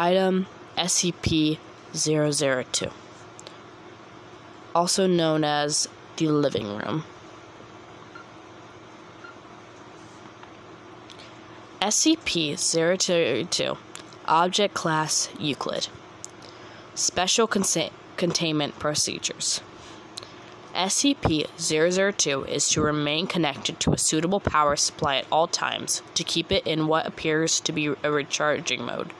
Item SCP 002, also known as the living room. SCP 002, Object Class Euclid. Special consa- Containment Procedures. SCP 002 is to remain connected to a suitable power supply at all times to keep it in what appears to be a recharging mode.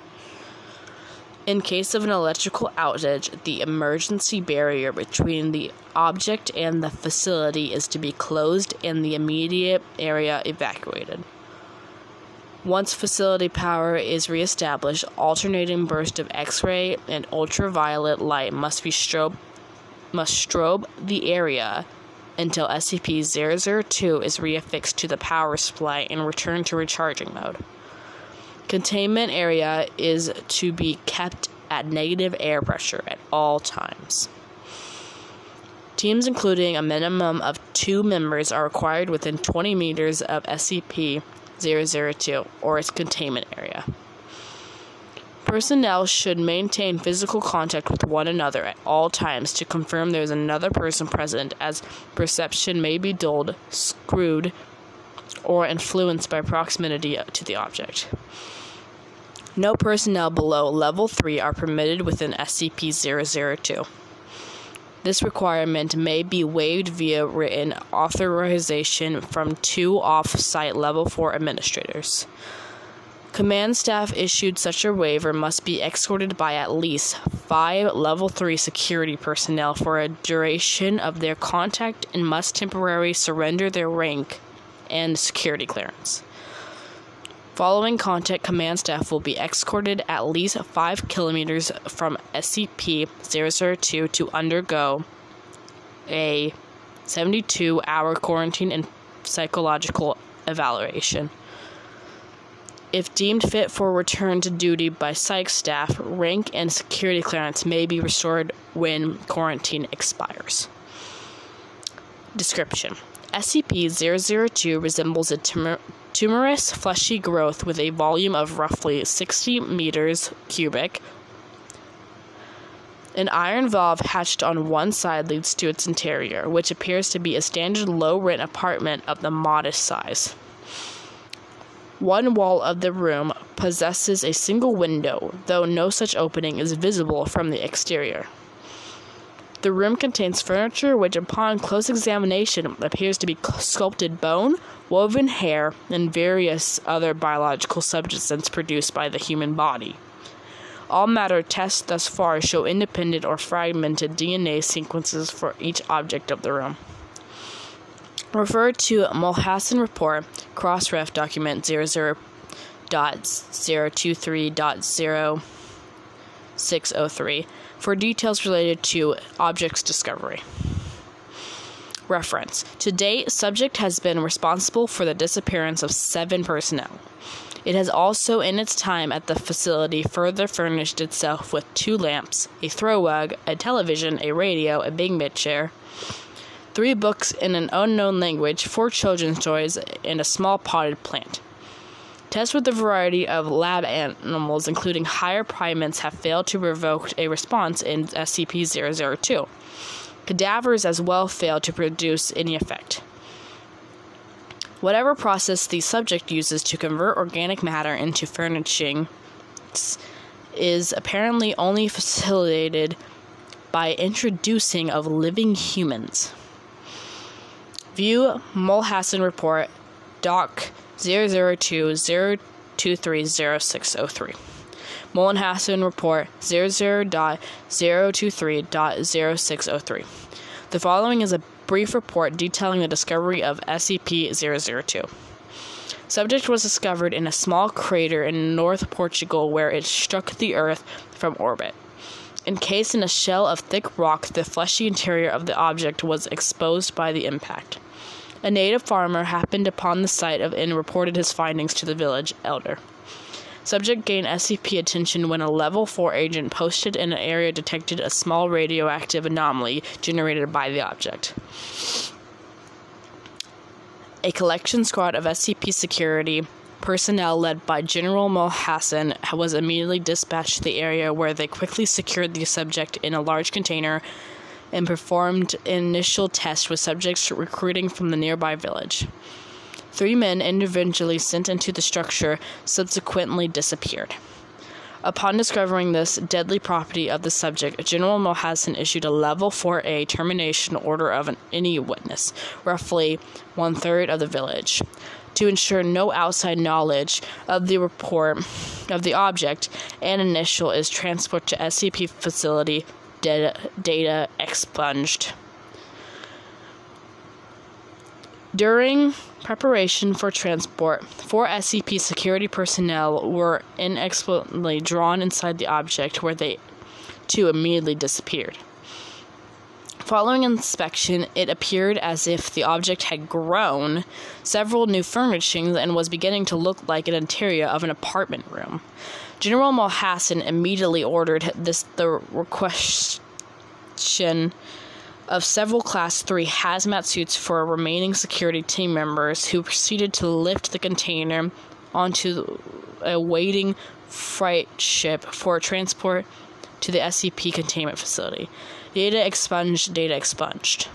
In case of an electrical outage, the emergency barrier between the object and the facility is to be closed and the immediate area evacuated. Once facility power is reestablished, alternating bursts of X-ray and ultraviolet light must be strobe must strobe the area until SCP-002 is reaffixed to the power supply and returned to recharging mode. Containment area is to be kept at negative air pressure at all times. Teams including a minimum of two members are required within 20 meters of SCP 002 or its containment area. Personnel should maintain physical contact with one another at all times to confirm there is another person present, as perception may be dulled, screwed, or influenced by proximity to the object. No personnel below level 3 are permitted within SCP 002. This requirement may be waived via written authorization from two off site level 4 administrators. Command staff issued such a waiver must be escorted by at least five level 3 security personnel for a duration of their contact and must temporarily surrender their rank and security clearance. Following contact, command staff will be escorted at least 5 kilometers from SCP 002 to undergo a 72 hour quarantine and psychological evaluation. If deemed fit for return to duty by psych staff, rank and security clearance may be restored when quarantine expires. Description SCP 002 resembles a tumor- tumorous, fleshy growth with a volume of roughly 60 meters cubic. An iron valve hatched on one side leads to its interior, which appears to be a standard low rent apartment of the modest size. One wall of the room possesses a single window, though no such opening is visible from the exterior. The room contains furniture which, upon close examination, appears to be sculpted bone, woven hair, and various other biological substances produced by the human body. All matter tests thus far show independent or fragmented DNA sequences for each object of the room. Refer to Mulhausen Report, Crossref Document 00.023.0603 for details related to objects discovery. Reference To date, subject has been responsible for the disappearance of seven personnel. It has also, in its time at the facility, further furnished itself with two lamps, a throw rug, a television, a radio, a big bed chair, three books in an unknown language, four children's toys, and a small potted plant. Tests with a variety of lab animals, including higher primates, have failed to provoke a response in SCP 002. Cadavers as well failed to produce any effect. Whatever process the subject uses to convert organic matter into furnishing is apparently only facilitated by introducing of living humans. View Mulhausen Report Doc 002-0230603. Mulhausen Report 00.0023.0603. The following is a brief report detailing the discovery of SCP-002. Subject was discovered in a small crater in North Portugal where it struck the Earth from orbit. Encased in a shell of thick rock, the fleshy interior of the object was exposed by the impact. A native farmer happened upon the site of and reported his findings to the village elder. Subject gained SCP attention when a level 4 agent posted in an area detected a small radioactive anomaly generated by the object. A collection squad of SCP security personnel led by General Mulhassan was immediately dispatched to the area where they quickly secured the subject in a large container and performed initial tests with subjects recruiting from the nearby village. Three men individually sent into the structure subsequently disappeared. Upon discovering this deadly property of the subject, General Mulhassan issued a level 4A termination order of an, any witness, roughly one third of the village, to ensure no outside knowledge of the report of the object and initial is transport to SCP facility data, data expunged. During preparation for transport, four SCP security personnel were inexplicably drawn inside the object where they too immediately disappeared. Following inspection, it appeared as if the object had grown several new furnishings and was beginning to look like an interior of an apartment room. General Mulhassan immediately ordered this the requisition of several Class 3 hazmat suits for remaining security team members who proceeded to lift the container onto a waiting freight ship for transport to the SCP containment facility. Data expunged, data expunged.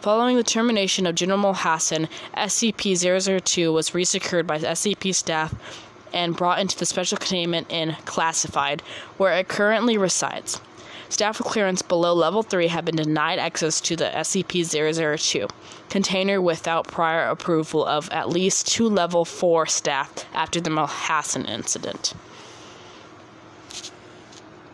Following the termination of General Mulhassan, SCP 002 was resecured by SCP staff and brought into the special containment in Classified, where it currently resides. Staff with clearance below level 3 have been denied access to the SCP 002 container without prior approval of at least two level 4 staff after the Mulhassan incident.